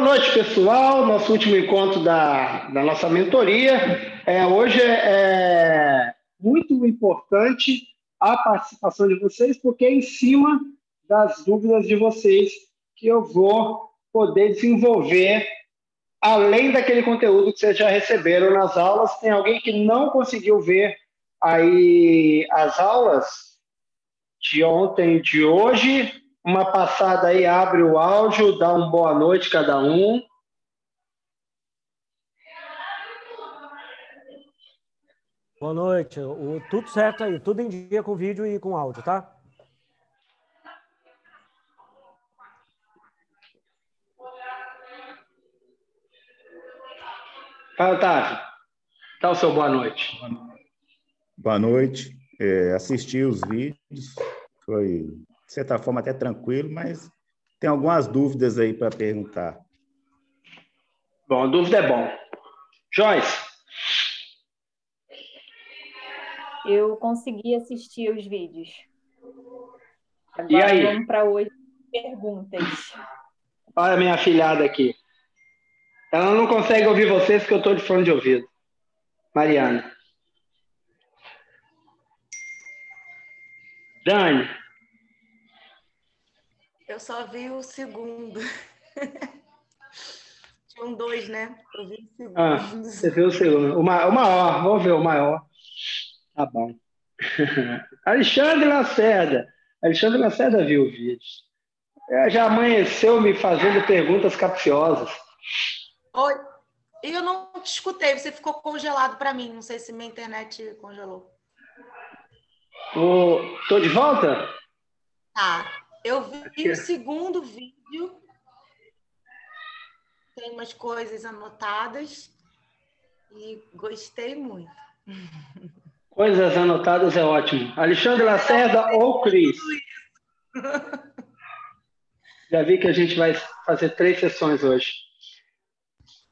Boa noite, pessoal. Nosso último encontro da, da nossa mentoria. É, hoje é muito importante a participação de vocês, porque é em cima das dúvidas de vocês que eu vou poder desenvolver além daquele conteúdo que vocês já receberam nas aulas. Tem alguém que não conseguiu ver aí as aulas de ontem de hoje? Uma passada aí, abre o áudio, dá uma boa noite cada um. Boa noite. O, tudo certo aí, tudo em dia com vídeo e com áudio, tá? Fala, Otávio. Tá o seu boa noite. Boa noite. É, assisti os vídeos, foi, de certa forma, até tranquilo, mas tem algumas dúvidas aí para perguntar. Bom, dúvida é bom. Joyce, eu consegui assistir os vídeos. Agora e aí? vamos para hoje perguntas. Olha a minha filhada aqui. Ela não consegue ouvir vocês porque eu estou de fone de ouvido. Mariana. Dani. Eu só vi o segundo. Tinham dois, né? Eu vi o segundo. Ah, você viu o segundo. O maior, vou ver o maior. Tá bom. Alexandre Lacerda. Alexandre Lacerda viu o vídeo. É, já amanheceu me fazendo perguntas capciosas. Oi. Eu não te escutei, você ficou congelado para mim. Não sei se minha internet congelou. Ô, tô de volta? Tá. Eu vi o segundo vídeo. Tem umas coisas anotadas e gostei muito. Coisas anotadas é ótimo. Alexandre Lacerda ou Cris? Já vi que a gente vai fazer três sessões hoje.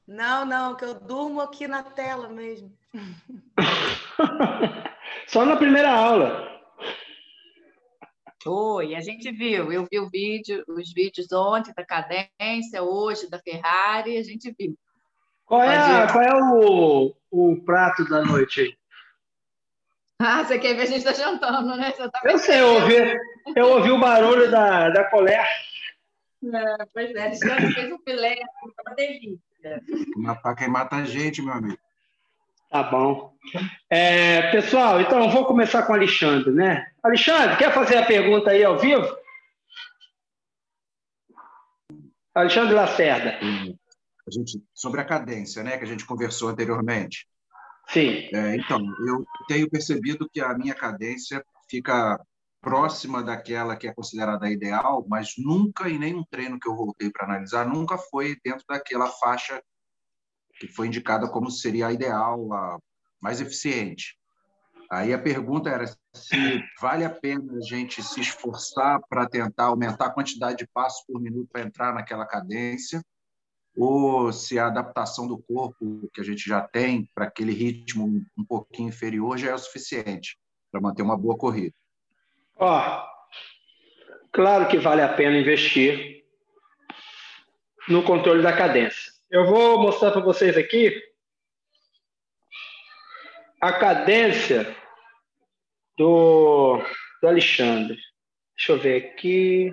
Não, não, que eu durmo aqui na tela mesmo. Só na primeira aula. Oi, a gente viu. Eu vi o vídeo, os vídeos ontem da cadência, hoje da Ferrari, a gente viu. Qual é, a, qual é o, o prato da noite aí? Ah, você quer ver a gente está jantando, né? Tá eu sei, eu ouvi, eu ouvi o barulho da, da colher. É, pois é, Alexandre fez um filé, uma delícia. Uma faca e mata a gente, meu amigo. Tá bom. É, pessoal, então vou começar com o Alexandre, né? Alexandre, quer fazer a pergunta aí ao vivo? Alexandre Lacerda. A gente, sobre a cadência, né, que a gente conversou anteriormente. Sim. É, então, eu tenho percebido que a minha cadência fica próxima daquela que é considerada ideal, mas nunca em nenhum treino que eu voltei para analisar, nunca foi dentro daquela faixa que foi indicada como seria a ideal, a mais eficiente. Aí a pergunta era se vale a pena a gente se esforçar para tentar aumentar a quantidade de passos por minuto para entrar naquela cadência, ou se a adaptação do corpo que a gente já tem para aquele ritmo um pouquinho inferior já é o suficiente para manter uma boa corrida. Ó, claro que vale a pena investir no controle da cadência. Eu vou mostrar para vocês aqui a cadência do, do Alexandre. Deixa eu ver aqui.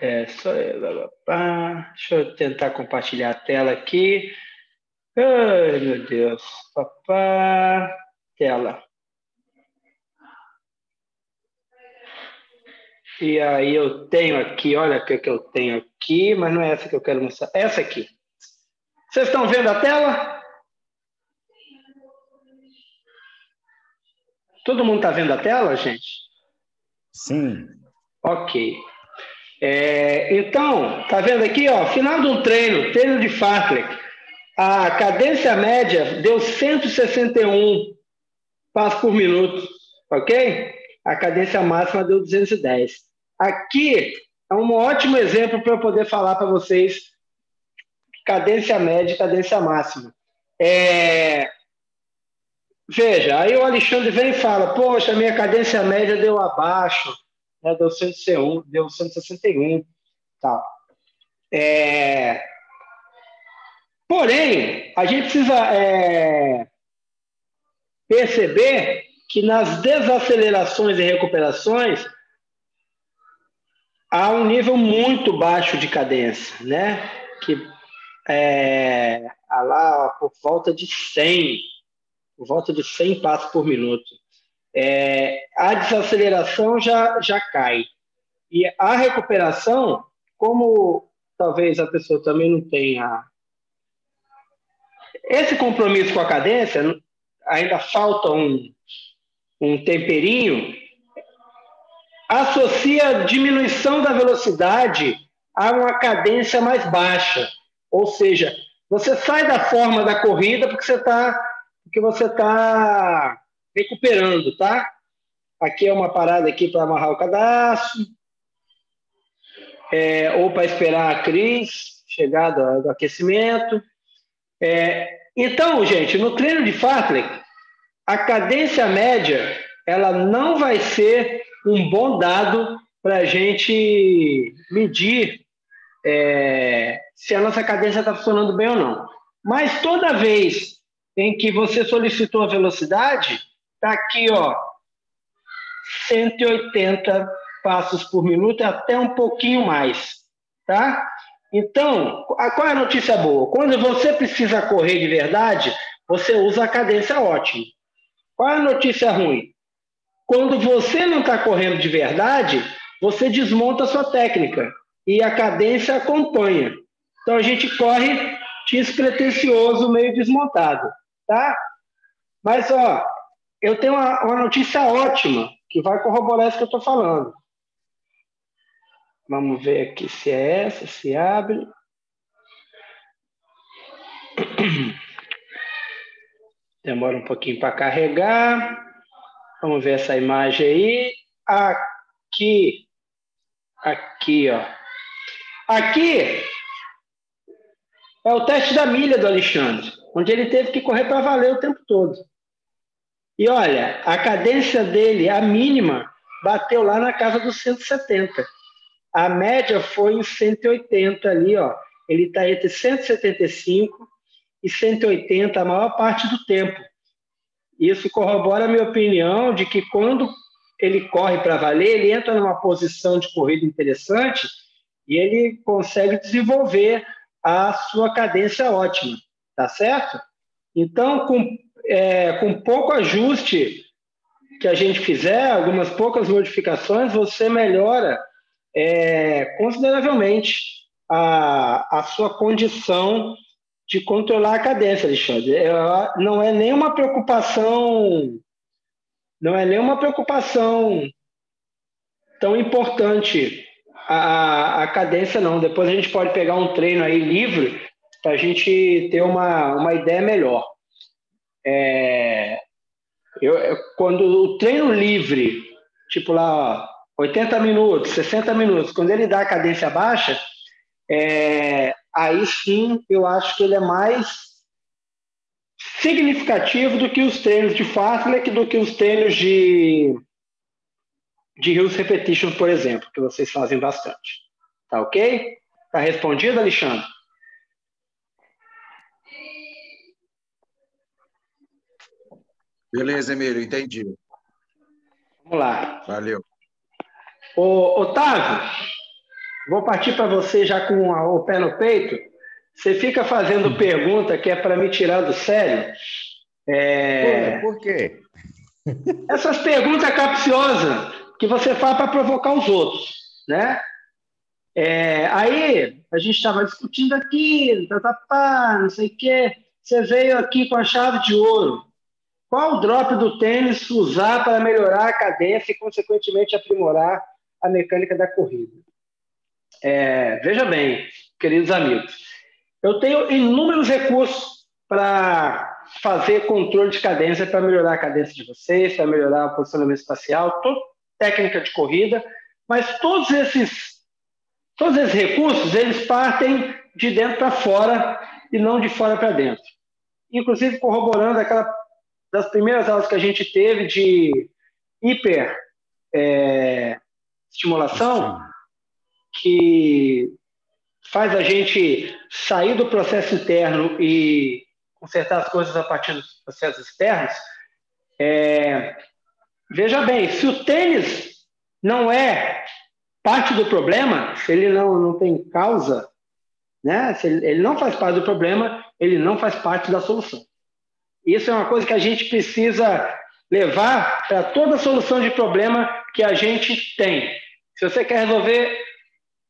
É, só, deixa eu tentar compartilhar a tela aqui. Ai, meu Deus. Papá, tela. E aí eu tenho aqui, olha o que, que eu tenho aqui, mas não é essa que eu quero mostrar. Essa aqui. Vocês estão vendo a tela? Todo mundo está vendo a tela, gente? Sim. Ok. É, então, tá vendo aqui, ó, final de um treino, treino de Fartlek, a cadência média deu 161 passos por minuto, ok? A cadência máxima deu 210. Aqui é um ótimo exemplo para eu poder falar para vocês cadência média e cadência máxima. É... Veja, aí o Alexandre vem e fala, poxa, minha cadência média deu abaixo, né, deu 161, deu 161, tal. É... Porém, a gente precisa é... perceber que nas desacelerações e recuperações há um nível muito baixo de cadência, né? Que é, lá por volta de 100, por volta de 100 passos por minuto. É, a desaceleração já, já cai. E a recuperação, como talvez a pessoa também não tenha esse compromisso com a cadência, ainda falta um, um temperinho, associa diminuição da velocidade a uma cadência mais baixa. Ou seja, você sai da forma da corrida porque você está porque você está recuperando, tá? Aqui é uma parada aqui para amarrar o cadastro, é, ou para esperar a Cris chegar do, do aquecimento. É, então, gente, no treino de Fartlek, a cadência média ela não vai ser um bom dado para a gente medir é, se a nossa cadência está funcionando bem ou não. Mas toda vez em que você solicitou a velocidade, está aqui, ó, 180 passos por minuto, até um pouquinho mais, tá? Então, qual é a notícia boa? Quando você precisa correr de verdade, você usa a cadência ótima. Qual é a notícia ruim? Quando você não está correndo de verdade, você desmonta a sua técnica e a cadência acompanha. Então a gente corre despretensioso, meio desmontado, tá? Mas ó, eu tenho uma, uma notícia ótima que vai corroborar isso que eu estou falando. Vamos ver aqui se é essa, se abre. Demora um pouquinho para carregar. Vamos ver essa imagem aí. Aqui, aqui, ó. Aqui é o teste da milha do Alexandre, onde ele teve que correr para valer o tempo todo. E olha, a cadência dele, a mínima, bateu lá na casa dos 170. A média foi em 180 ali, ó. Ele está entre 175 e 180 a maior parte do tempo. Isso corrobora a minha opinião de que quando ele corre para valer, ele entra numa posição de corrida interessante e ele consegue desenvolver a sua cadência ótima, tá certo? Então, com, é, com pouco ajuste que a gente fizer, algumas poucas modificações, você melhora é, consideravelmente a, a sua condição de controlar a cadência, Alexandre. É, não é nenhuma preocupação, não é nenhuma preocupação tão importante a, a cadência, não. Depois a gente pode pegar um treino aí livre para a gente ter uma, uma ideia melhor. É, eu, eu, quando o treino livre, tipo lá, 80 minutos, 60 minutos, quando ele dá a cadência baixa, é, aí sim eu acho que ele é mais significativo do que os treinos de Fartlek, do que os treinos de, de Hills Repetition, por exemplo, que vocês fazem bastante. Tá ok? Tá respondido, Alexandre? Beleza, Emílio, entendi. Vamos lá. Valeu. Ô, Otávio, Vou partir para você já com o pé no peito. Você fica fazendo pergunta que é para me tirar do sério. É... Por, por quê? Essas perguntas capciosas que você faz para provocar os outros, né? É, aí a gente estava discutindo aqui, tá, tá, tá, não sei o quê. Você veio aqui com a chave de ouro. Qual o drop do tênis usar para melhorar a cadência e, consequentemente, aprimorar a mecânica da corrida? É, veja bem, queridos amigos, eu tenho inúmeros recursos para fazer controle de cadência, para melhorar a cadência de vocês, para melhorar o posicionamento espacial, toda técnica de corrida, mas todos esses, todos esses recursos, eles partem de dentro para fora e não de fora para dentro. Inclusive corroborando aquela das primeiras aulas que a gente teve de hiper é, estimulação, que faz a gente sair do processo interno e consertar as coisas a partir dos processos externos. É, veja bem, se o tênis não é parte do problema, se ele não, não tem causa, né? se ele, ele não faz parte do problema, ele não faz parte da solução. Isso é uma coisa que a gente precisa levar para toda solução de problema que a gente tem. Se você quer resolver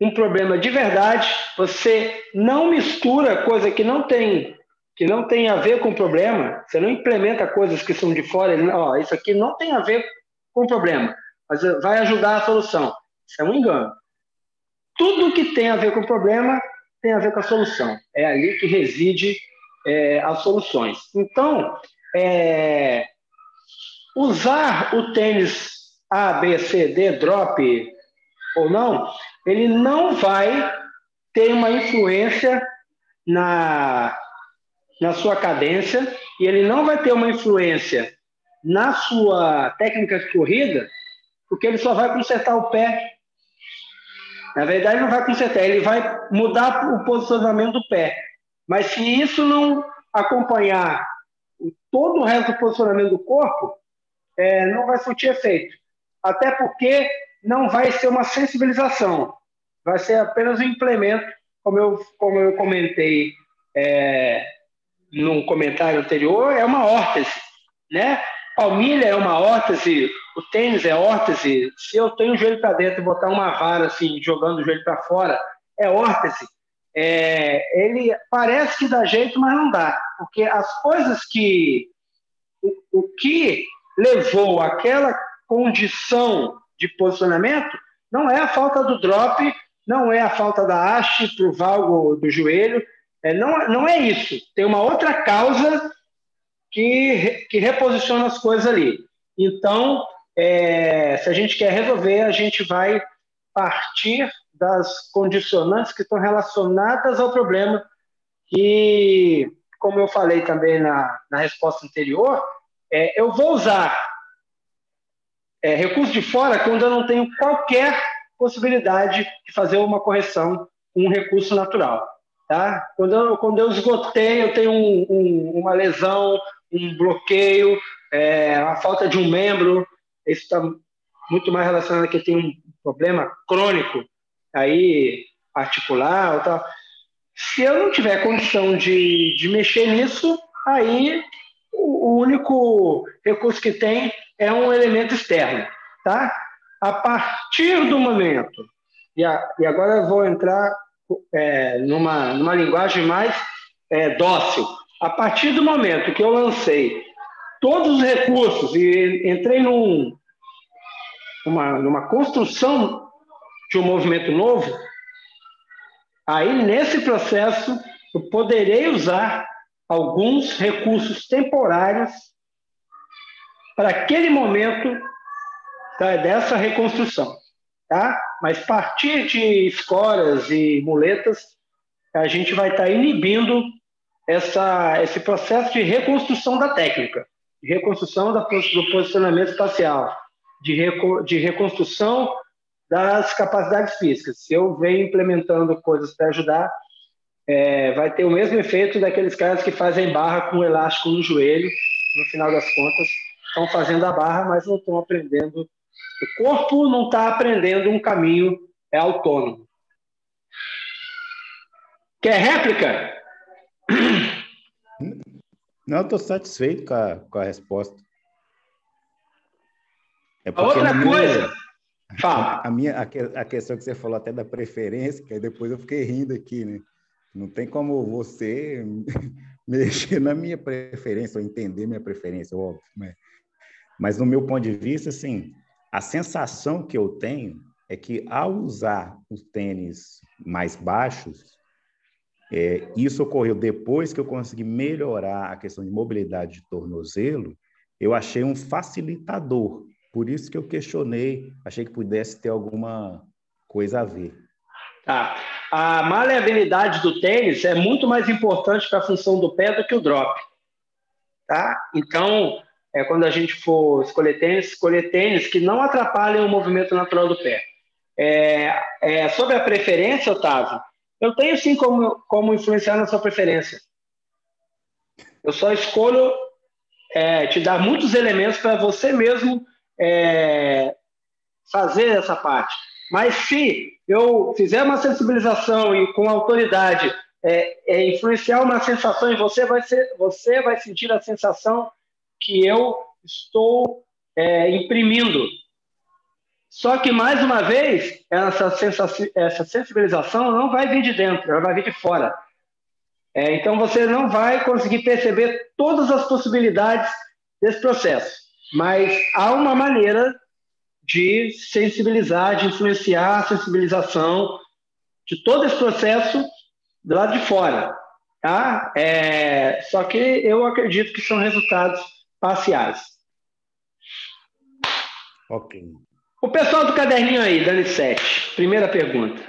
um problema de verdade, você não mistura coisa que não tem que não tem a ver com o problema, você não implementa coisas que são de fora, ó, isso aqui não tem a ver com o problema, mas vai ajudar a solução. Isso é um engano. Tudo que tem a ver com o problema tem a ver com a solução. É ali que reside é, as soluções. Então, é, usar o tênis A, B, C, D, drop ou não, ele não vai ter uma influência na, na sua cadência e ele não vai ter uma influência na sua técnica de corrida, porque ele só vai consertar o pé. Na verdade, não vai consertar, ele vai mudar o posicionamento do pé. Mas se isso não acompanhar todo o resto do posicionamento do corpo, é, não vai surtir efeito. Até porque não vai ser uma sensibilização, vai ser apenas um implemento, como eu, como eu comentei é, num comentário anterior, é uma órtese, né? Palmilha é uma órtese, o tênis é órtese. Se eu tenho o joelho para dentro e botar uma vara assim, jogando o joelho para fora, é órtese. É, ele parece que dá jeito, mas não dá, porque as coisas que o, o que levou aquela condição de posicionamento não é a falta do drop, não é a falta da haste para o valgo do joelho, é, não, não é isso. Tem uma outra causa que, que reposiciona as coisas ali. Então, é, se a gente quer resolver, a gente vai partir das condicionantes que estão relacionadas ao problema, que, como eu falei também na, na resposta anterior, é, eu vou usar é, recurso de fora quando eu não tenho qualquer possibilidade de fazer uma correção com um recurso natural. Tá? Quando, eu, quando eu esgotei, eu tenho um, um, uma lesão, um bloqueio, é, a falta de um membro, isso está muito mais relacionado a que tem um problema crônico aí articular ou tal. Se eu não tiver condição de, de mexer nisso, aí o, o único recurso que tem é um elemento externo, tá? A partir do momento, e, a, e agora eu vou entrar é, numa, numa linguagem mais é, dócil, a partir do momento que eu lancei todos os recursos e entrei num, uma, numa construção de um movimento novo, aí nesse processo eu poderei usar alguns recursos temporários para aquele momento tá, dessa reconstrução, tá? Mas partir de escoras e muletas, a gente vai estar tá inibindo essa, esse processo de reconstrução da técnica, de reconstrução da, do posicionamento espacial, de, reco, de reconstrução das capacidades físicas. Se eu venho implementando coisas para ajudar, é, vai ter o mesmo efeito daqueles caras que fazem barra com elástico no joelho, no final das contas, estão fazendo a barra, mas não estão aprendendo. O corpo não está aprendendo um caminho é autônomo. Quer réplica? Não, estou satisfeito com a, com a resposta. É Outra coisa. Fala. A, minha, a, a questão que você falou até da preferência, que aí depois eu fiquei rindo aqui, né? Não tem como você mexer na minha preferência, ou entender minha preferência, óbvio. Mas, mas no meu ponto de vista, assim, a sensação que eu tenho é que ao usar os tênis mais baixos, é, isso ocorreu depois que eu consegui melhorar a questão de mobilidade de tornozelo, eu achei um facilitador. Por isso que eu questionei, achei que pudesse ter alguma coisa a ver. Tá. A maleabilidade do tênis é muito mais importante para a função do pé do que o drop. Tá? Então, é, quando a gente for escolher tênis, escolher tênis que não atrapalhem o movimento natural do pé. É, é, sobre a preferência, Otávio, Eu tenho sim como, como influenciar na sua preferência. Eu só escolho é, te dar muitos elementos para você mesmo é, fazer essa parte. Mas se eu fizer uma sensibilização e com autoridade é, é, influenciar uma sensação em você, vai ser, você vai sentir a sensação que eu estou é, imprimindo. Só que, mais uma vez, essa, essa sensibilização não vai vir de dentro, ela vai vir de fora. É, então, você não vai conseguir perceber todas as possibilidades desse processo. Mas há uma maneira de sensibilizar, de influenciar a sensibilização de todo esse processo do lado de fora. Tá? É, só que eu acredito que são resultados parciais. Ok. O pessoal do caderninho aí, Dani 7, primeira pergunta.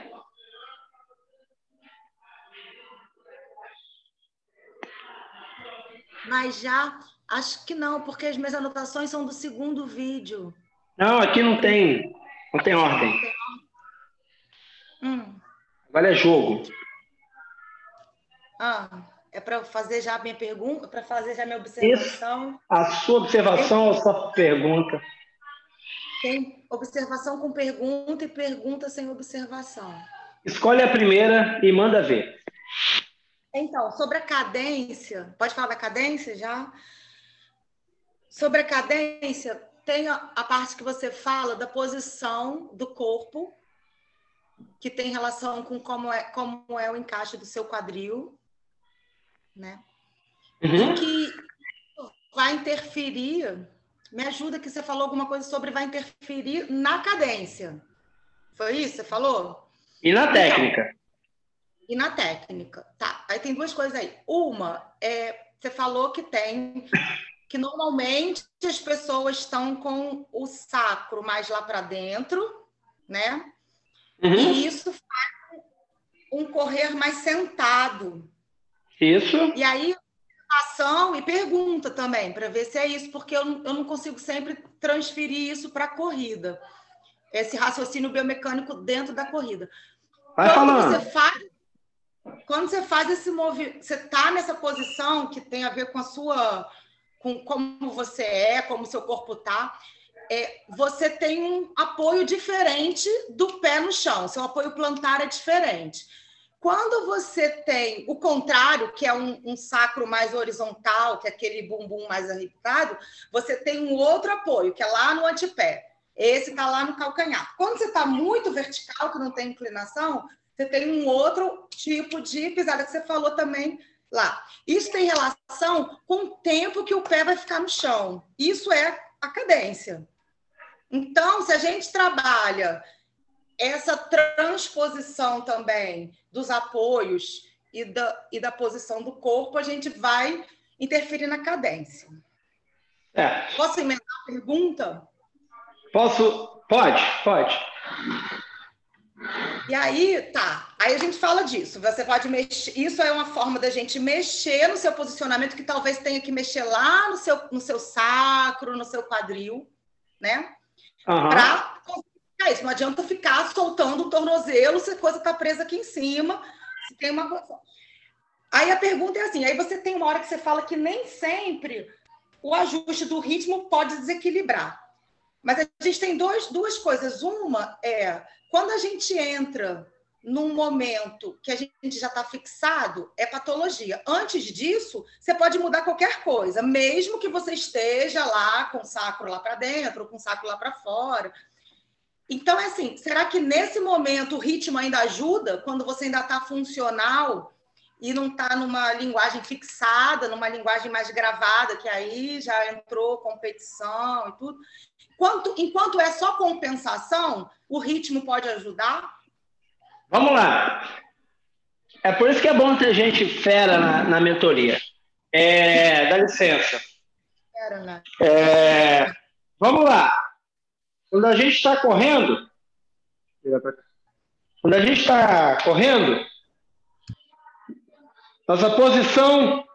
Mas já, acho que não, porque as minhas anotações são do segundo vídeo. Não, aqui não tem, não tem ordem. Hum. Agora é jogo. Ah, é para fazer já a minha pergunta, para fazer já a minha observação. Isso. A sua observação ou a sua pergunta? Tem observação com pergunta e pergunta sem observação. Escolhe a primeira e manda ver. Então, sobre a cadência, pode falar da cadência já? Sobre a cadência, tem a, parte que você fala da posição do corpo, que tem relação com como é, como é o encaixe do seu quadril, né? Uhum. E que vai interferir. Me ajuda que você falou alguma coisa sobre vai interferir na cadência. Foi isso você falou? E na técnica? E na técnica. Tá. Aí tem duas coisas aí. Uma é você falou que tem que normalmente as pessoas estão com o sacro mais lá para dentro, né? Uhum. E isso faz um correr mais sentado. Isso. E aí, ação e pergunta também, para ver se é isso, porque eu, não- eu não consigo sempre transferir isso para a corrida. Esse raciocínio biomecânico dentro da corrida. Vai quando falando. você faz quando você faz esse movimento, você está nessa posição que tem a ver com a sua com como você é, como seu corpo tá, é, você tem um apoio diferente do pé no chão, seu apoio plantar é diferente. Quando você tem o contrário, que é um, um sacro mais horizontal, que é aquele bumbum mais arrebitado, você tem um outro apoio, que é lá no antepé. Esse está lá no calcanhar. Quando você está muito vertical, que não tem inclinação, você tem um outro tipo de pisada que você falou também lá. Isso tem relação com o tempo que o pé vai ficar no chão. Isso é a cadência. Então, se a gente trabalha essa transposição também dos apoios e da, e da posição do corpo, a gente vai interferir na cadência. É. Posso emendar a pergunta? Posso? Pode, pode. E aí, tá. Aí a gente fala disso. Você pode mexer. Isso é uma forma da gente mexer no seu posicionamento, que talvez tenha que mexer lá no seu, no seu sacro, no seu quadril, né? Aham. Para conseguir isso. Não adianta ficar soltando o tornozelo se a coisa está presa aqui em cima. Se tem uma coisa. Aí a pergunta é assim: aí você tem uma hora que você fala que nem sempre o ajuste do ritmo pode desequilibrar. Mas a gente tem dois, duas coisas. Uma é quando a gente entra num momento que a gente já está fixado, é patologia. Antes disso, você pode mudar qualquer coisa, mesmo que você esteja lá com o sacro lá para dentro, ou com o sacro lá para fora. Então, é assim, será que nesse momento o ritmo ainda ajuda, quando você ainda está funcional e não está numa linguagem fixada, numa linguagem mais gravada, que aí já entrou competição e tudo? Enquanto, enquanto é só compensação, o ritmo pode ajudar? Vamos lá. É por isso que é bom ter gente fera na, na mentoria. É, dá licença. Era, né? É, vamos lá. Quando a gente está correndo, quando a gente está correndo, nossa posição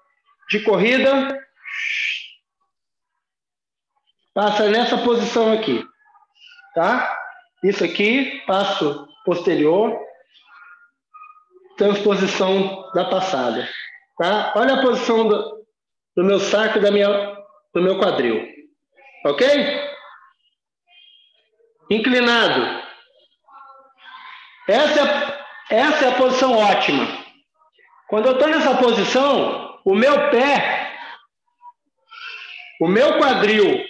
de corrida passa nessa posição aqui, tá? Isso aqui, passo posterior. transposição da passada. Tá? Olha a posição do, do meu saco da minha, do meu quadril. Ok? Inclinado. Essa é, essa é a posição ótima. Quando eu estou nessa posição, o meu pé, o meu quadril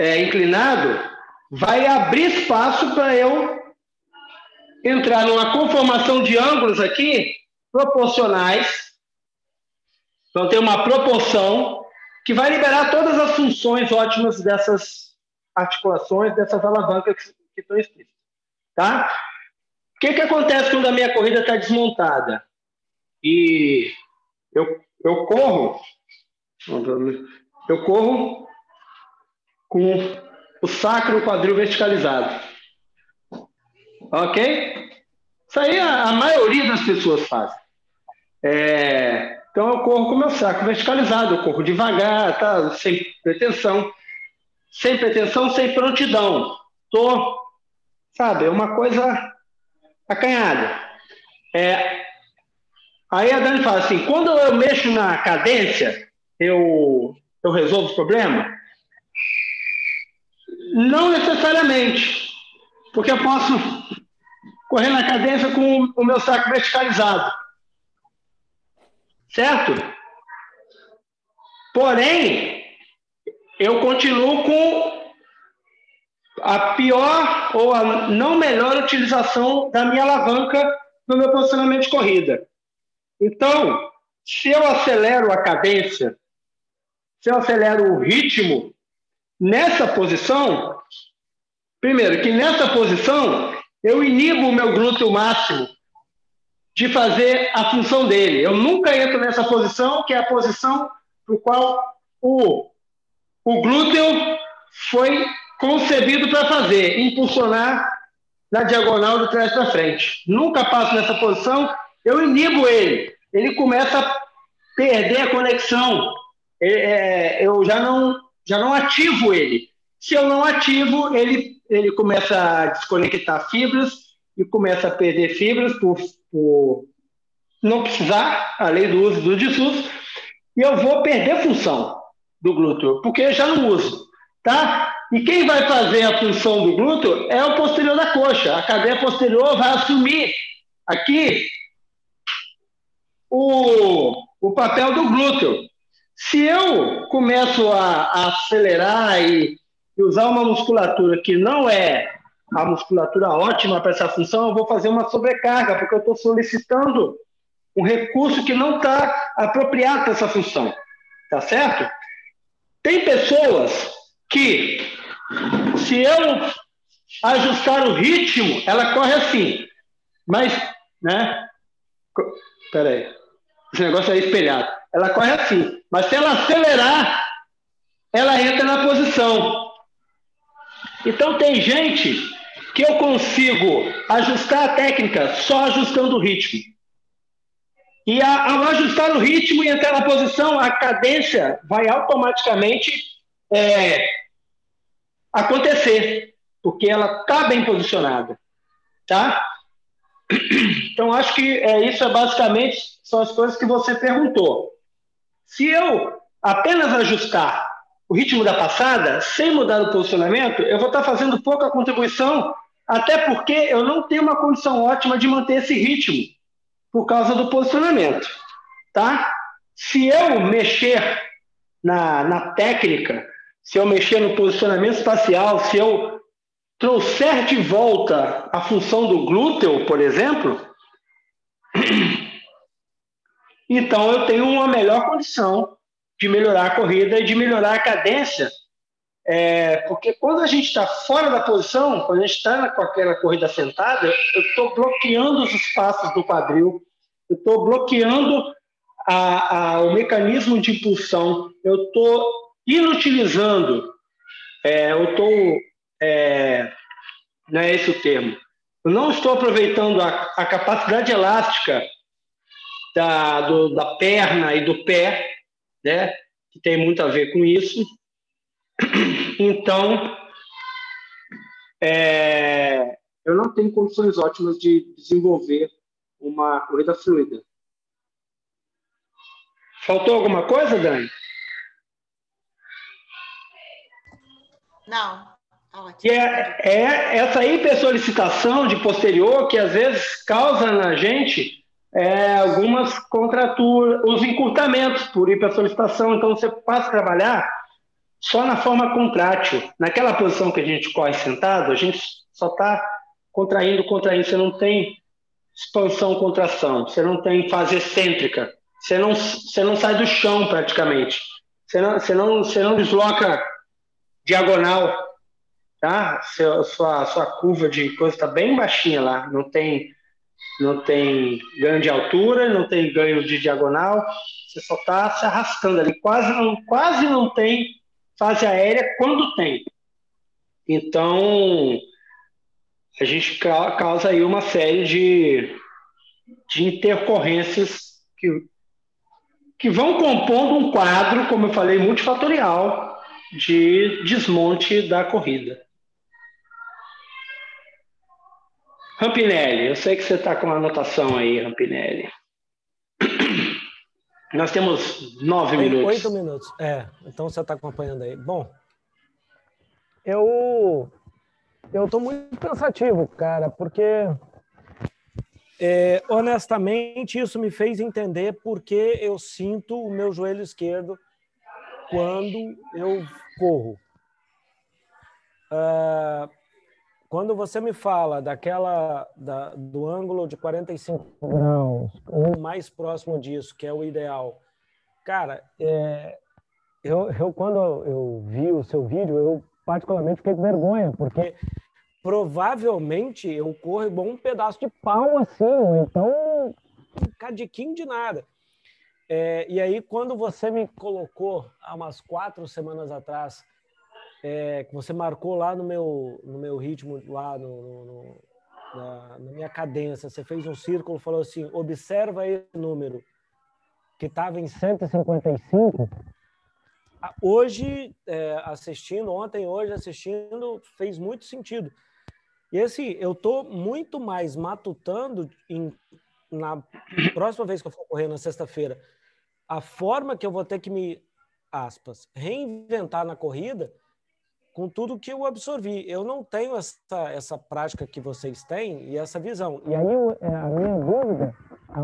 é, inclinado, vai abrir espaço para eu entrar numa conformação de ângulos aqui proporcionais. Então, tem uma proporção que vai liberar todas as funções ótimas dessas articulações, dessas alavancas que estão escritas. Tá? O que, que acontece quando a minha corrida está desmontada? E eu, eu corro, eu corro com o sacro quadril verticalizado. Ok? Isso aí a, a maioria das pessoas fazem. É, então eu corro com o meu saco verticalizado, eu corro devagar, tá? sem pretensão. Sem pretensão, sem prontidão. Tô, sabe, é uma coisa acanhada. É, aí a Dani fala assim, quando eu mexo na cadência, eu, eu resolvo o problema? Não necessariamente, porque eu posso correr na cadência com o meu saco verticalizado. Certo? Porém, eu continuo com a pior ou a não melhor utilização da minha alavanca no meu posicionamento de corrida. Então, se eu acelero a cadência, se eu acelero o ritmo, Nessa posição, primeiro, que nessa posição eu inibo o meu glúteo máximo de fazer a função dele. Eu nunca entro nessa posição, que é a posição no qual o, o glúteo foi concebido para fazer, impulsionar na diagonal do trás para frente. Nunca passo nessa posição, eu inibo ele. Ele começa a perder a conexão. É, é eu já não já não ativo ele. Se eu não ativo, ele, ele começa a desconectar fibras e começa a perder fibras por, por não precisar, a lei do uso do desuso, e eu vou perder função do glúteo, porque eu já não uso, tá? E quem vai fazer a função do glúteo é o posterior da coxa. A cadeia posterior vai assumir aqui o, o papel do glúteo. Se eu começo a, a acelerar e, e, usar uma musculatura que não é a musculatura ótima para essa função, eu vou fazer uma sobrecarga, porque eu estou solicitando um recurso que não está apropriado para essa função. Tá certo? Tem pessoas que, se eu ajustar o ritmo, ela corre assim. Mas, né? Peraí. Esse negócio é espelhado. Ela corre assim. Mas se ela acelerar, ela entra na posição. Então tem gente que eu consigo ajustar a técnica só ajustando o ritmo. E ao ajustar o ritmo e entrar na posição, a cadência vai automaticamente é, acontecer, porque ela está bem posicionada. Tá? Então, acho que é, isso é basicamente são as coisas que você perguntou. Se eu apenas ajustar o ritmo da passada, sem mudar o posicionamento, eu vou estar fazendo pouca contribuição, até porque eu não tenho uma condição ótima de manter esse ritmo, por causa do posicionamento. Tá? Se eu mexer na, na técnica, se eu mexer no posicionamento espacial, se eu trouxer de volta a função do glúteo, por exemplo, então eu tenho uma melhor condição de melhorar a corrida e de melhorar a cadência. É, porque quando a gente está fora da posição, quando a gente está com aquela corrida sentada, eu estou bloqueando os espaços do quadril, eu estou bloqueando a, a, o mecanismo de impulsão, eu estou inutilizando, é, eu estou, é, não é esse o termo, eu não estou aproveitando a, a capacidade elástica da, do, da perna e do pé, né? que tem muito a ver com isso. Então, é, eu não tenho condições ótimas de desenvolver uma corrida fluida. Faltou alguma coisa, Dani? Não. Ótimo. E é, é essa hipersolicitação de posterior que às vezes causa na gente é, algumas contraturas, os encurtamentos por hipersolicitação. Então você passa a trabalhar só na forma contrátil. Naquela posição que a gente corre sentado, a gente só está contraindo, contraindo. Você não tem expansão, contração. Você não tem fase excêntrica. Você não, você não sai do chão praticamente. Você não, você não, você não desloca diagonal, tá? Sua, sua curva de coisa está bem baixinha lá. Não tem, não tem ganho de altura, não tem ganho de diagonal. Você só está se arrastando ali. Quase não, quase não tem fase aérea quando tem. Então, a gente causa aí uma série de, de intercorrências que, que vão compondo um quadro, como eu falei, multifatorial de desmonte da corrida. Rampinelli, eu sei que você está com uma anotação aí, Rampinelli. Nós temos nove minutos. Oito minutos, é. Então você está acompanhando aí. Bom, eu eu estou muito pensativo, cara, porque é, honestamente isso me fez entender porque eu sinto o meu joelho esquerdo quando eu corro. Uh, quando você me fala daquela da, do ângulo de 45 graus ou mais próximo disso, que é o ideal, cara, é, eu, eu quando eu vi o seu vídeo, eu particularmente fiquei com vergonha, porque provavelmente eu corro igual um pedaço de pau assim, então um cadiquinho de nada. É, e aí, quando você me colocou há umas quatro semanas atrás, é, que você marcou lá no meu, no meu ritmo, lá no, no, no na, na, minha cadência, você fez um círculo, falou assim: observa o número que estava em 155. Hoje, é, assistindo, ontem, hoje, assistindo, fez muito sentido. E assim, eu estou muito mais matutando em, na próxima vez que eu for correr na sexta-feira, a forma que eu vou ter que me, aspas, reinventar na corrida com tudo que eu absorvi. Eu não tenho essa, essa prática que vocês têm e essa visão. E aí é, a minha dúvida,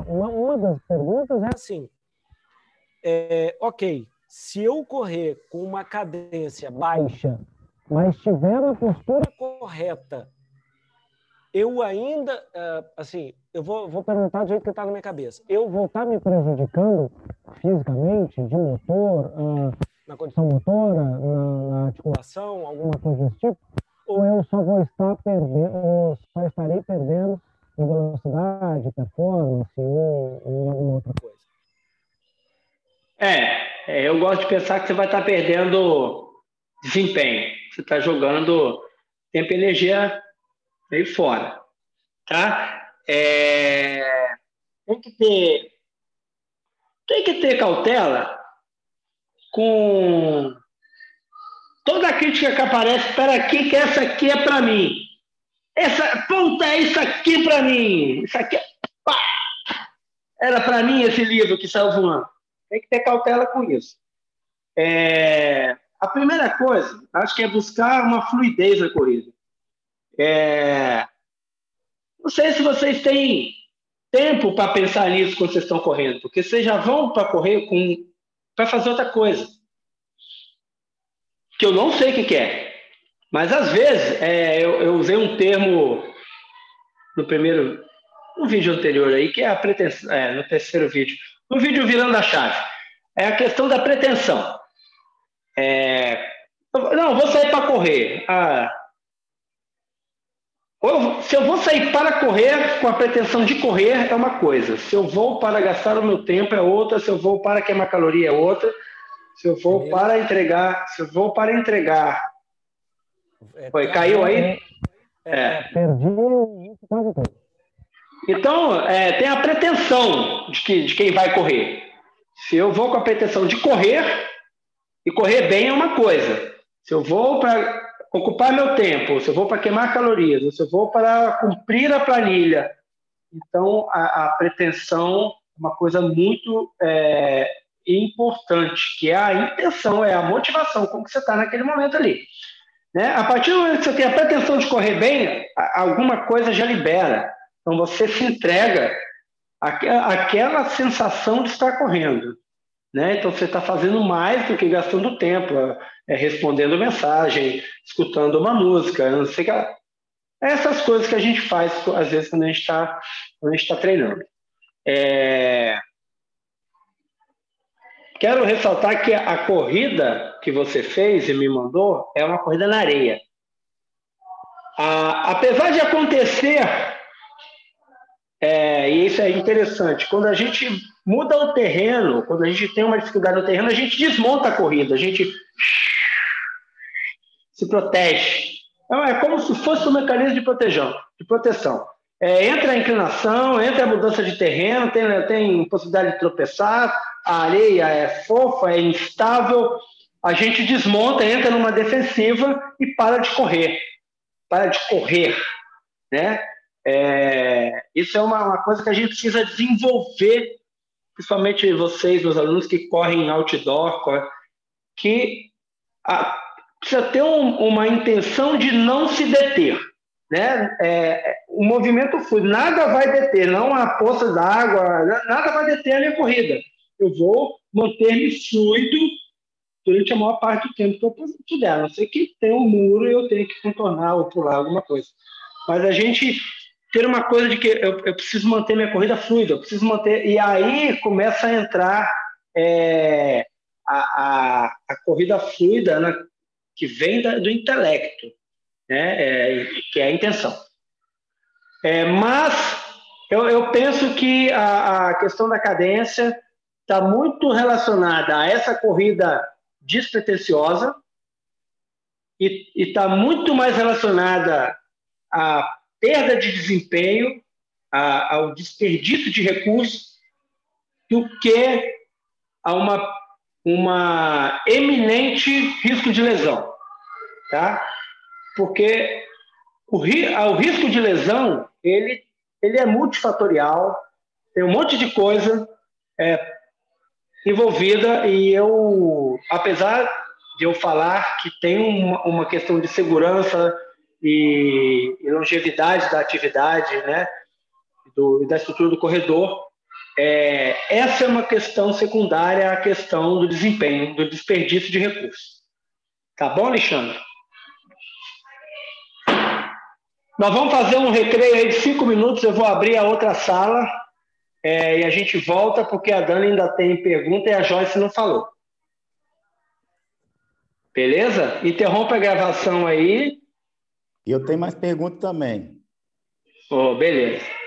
uma, uma das perguntas é assim, é, ok, se eu correr com uma cadência baixa, mas tiver a postura correta, eu ainda, assim, eu vou, vou perguntar do jeito que está na minha cabeça. Eu vou estar tá me prejudicando fisicamente, de motor, uh, na condição motora, na, na, articulação, alguma coisa desse tipo? Ou eu só vou estar perdendo, ou só estarei perdendo em velocidade, performance ou, ou alguma outra coisa? É, é, eu gosto de pensar que você vai estar perdendo desempenho. Você está jogando tempo e energia meio fora, tá? É, tem que ter tem que ter cautela com toda a crítica que aparece. Espera aqui, que essa aqui é para mim. Essa puta é isso aqui para mim. Isso aqui é, pá, era para mim esse livro que saiu voando. Tem que ter cautela com isso. É, a primeira coisa, acho que é buscar uma fluidez na corrida. É, não sei se vocês têm tempo para pensar nisso quando vocês estão correndo, porque vocês já vão para correr com para fazer outra coisa. Que eu não sei o que, que é. Mas às vezes é, eu, eu, usei um termo no primeiro, no vídeo anterior aí, que é a pretensão, é, no terceiro vídeo, no vídeo virando a chave. É a questão da pretensão. É, não, vou sair para correr. Ah, se eu vou sair para correr com a pretensão de correr é uma coisa. Se eu vou para gastar o meu tempo é outra. Se eu vou para queimar caloria é outra. Se eu vou para entregar, se eu vou para entregar. É, Foi, caiu aí? É. é. Perdi quase tudo. Então, é, tem a pretensão de, que, de quem vai correr. Se eu vou com a pretensão de correr, e correr bem é uma coisa. Se eu vou para ocupar meu tempo, se eu vou para queimar calorias, se eu vou para cumprir a planilha. Então, a, a pretensão é uma coisa muito é, importante, que é a intenção, é a motivação com que você está naquele momento ali. Né? A partir do momento que você tem a pretensão de correr bem, alguma coisa já libera. Então, você se entrega àquela sensação de estar correndo. Né? Então, você está fazendo mais do que gastando tempo, é, respondendo mensagem, escutando uma música, não sei que. Essas coisas que a gente faz, às vezes, quando a gente está tá treinando. É... Quero ressaltar que a corrida que você fez e me mandou é uma corrida na areia. Ah, apesar de acontecer, é, e isso é interessante, quando a gente muda o terreno, quando a gente tem uma dificuldade no terreno, a gente desmonta a corrida, a gente se protege. Então, é como se fosse um mecanismo de proteção. De proteção. É, entra a inclinação, entra a mudança de terreno, tem, tem possibilidade de tropeçar, a areia é fofa, é instável, a gente desmonta, entra numa defensiva e para de correr. Para de correr. Né? É, isso é uma, uma, coisa que a gente precisa desenvolver, principalmente vocês, meus alunos que correm em outdoor, que a, precisa ter um, uma intenção de não se deter. Né? É, o movimento fluido, nada vai deter, não a poça d'água, nada vai deter a minha corrida. Eu vou manter-me fluido durante a maior parte do tempo que eu puder, a não ser que tenha um muro e eu tenha que contornar ou pular alguma coisa. Mas a gente ter uma coisa de que eu, eu preciso manter minha corrida fluida, eu preciso manter. E aí começa a entrar é, a, a, a, corrida fluida né, que vem da, do intelecto, né, é, que é a intenção. É, mas eu, eu, penso que a, a questão da cadência está muito relacionada a essa corrida despretensiosa e está muito mais relacionada à perda de desempenho, a, ao desperdício de recursos, do que a uma, uma eminente risco de lesão. Tá? Porque o, o risco de lesão ele, ele é multifatorial, tem um monte de coisa é, envolvida e eu, apesar de eu falar que tem uma, uma questão de segurança e, e longevidade da atividade, né, do, da estrutura do corredor, é, essa é uma questão secundária à questão do desempenho, do desperdício de recursos. Tá bom, Alexandre? Nós vamos fazer um recreio de cinco minutos, eu vou abrir a outra sala é, e a gente volta porque a Dani ainda tem pergunta e a Joyce não falou. Beleza? Interrompa a gravação aí. E eu tenho mais perguntas também. Oh, beleza.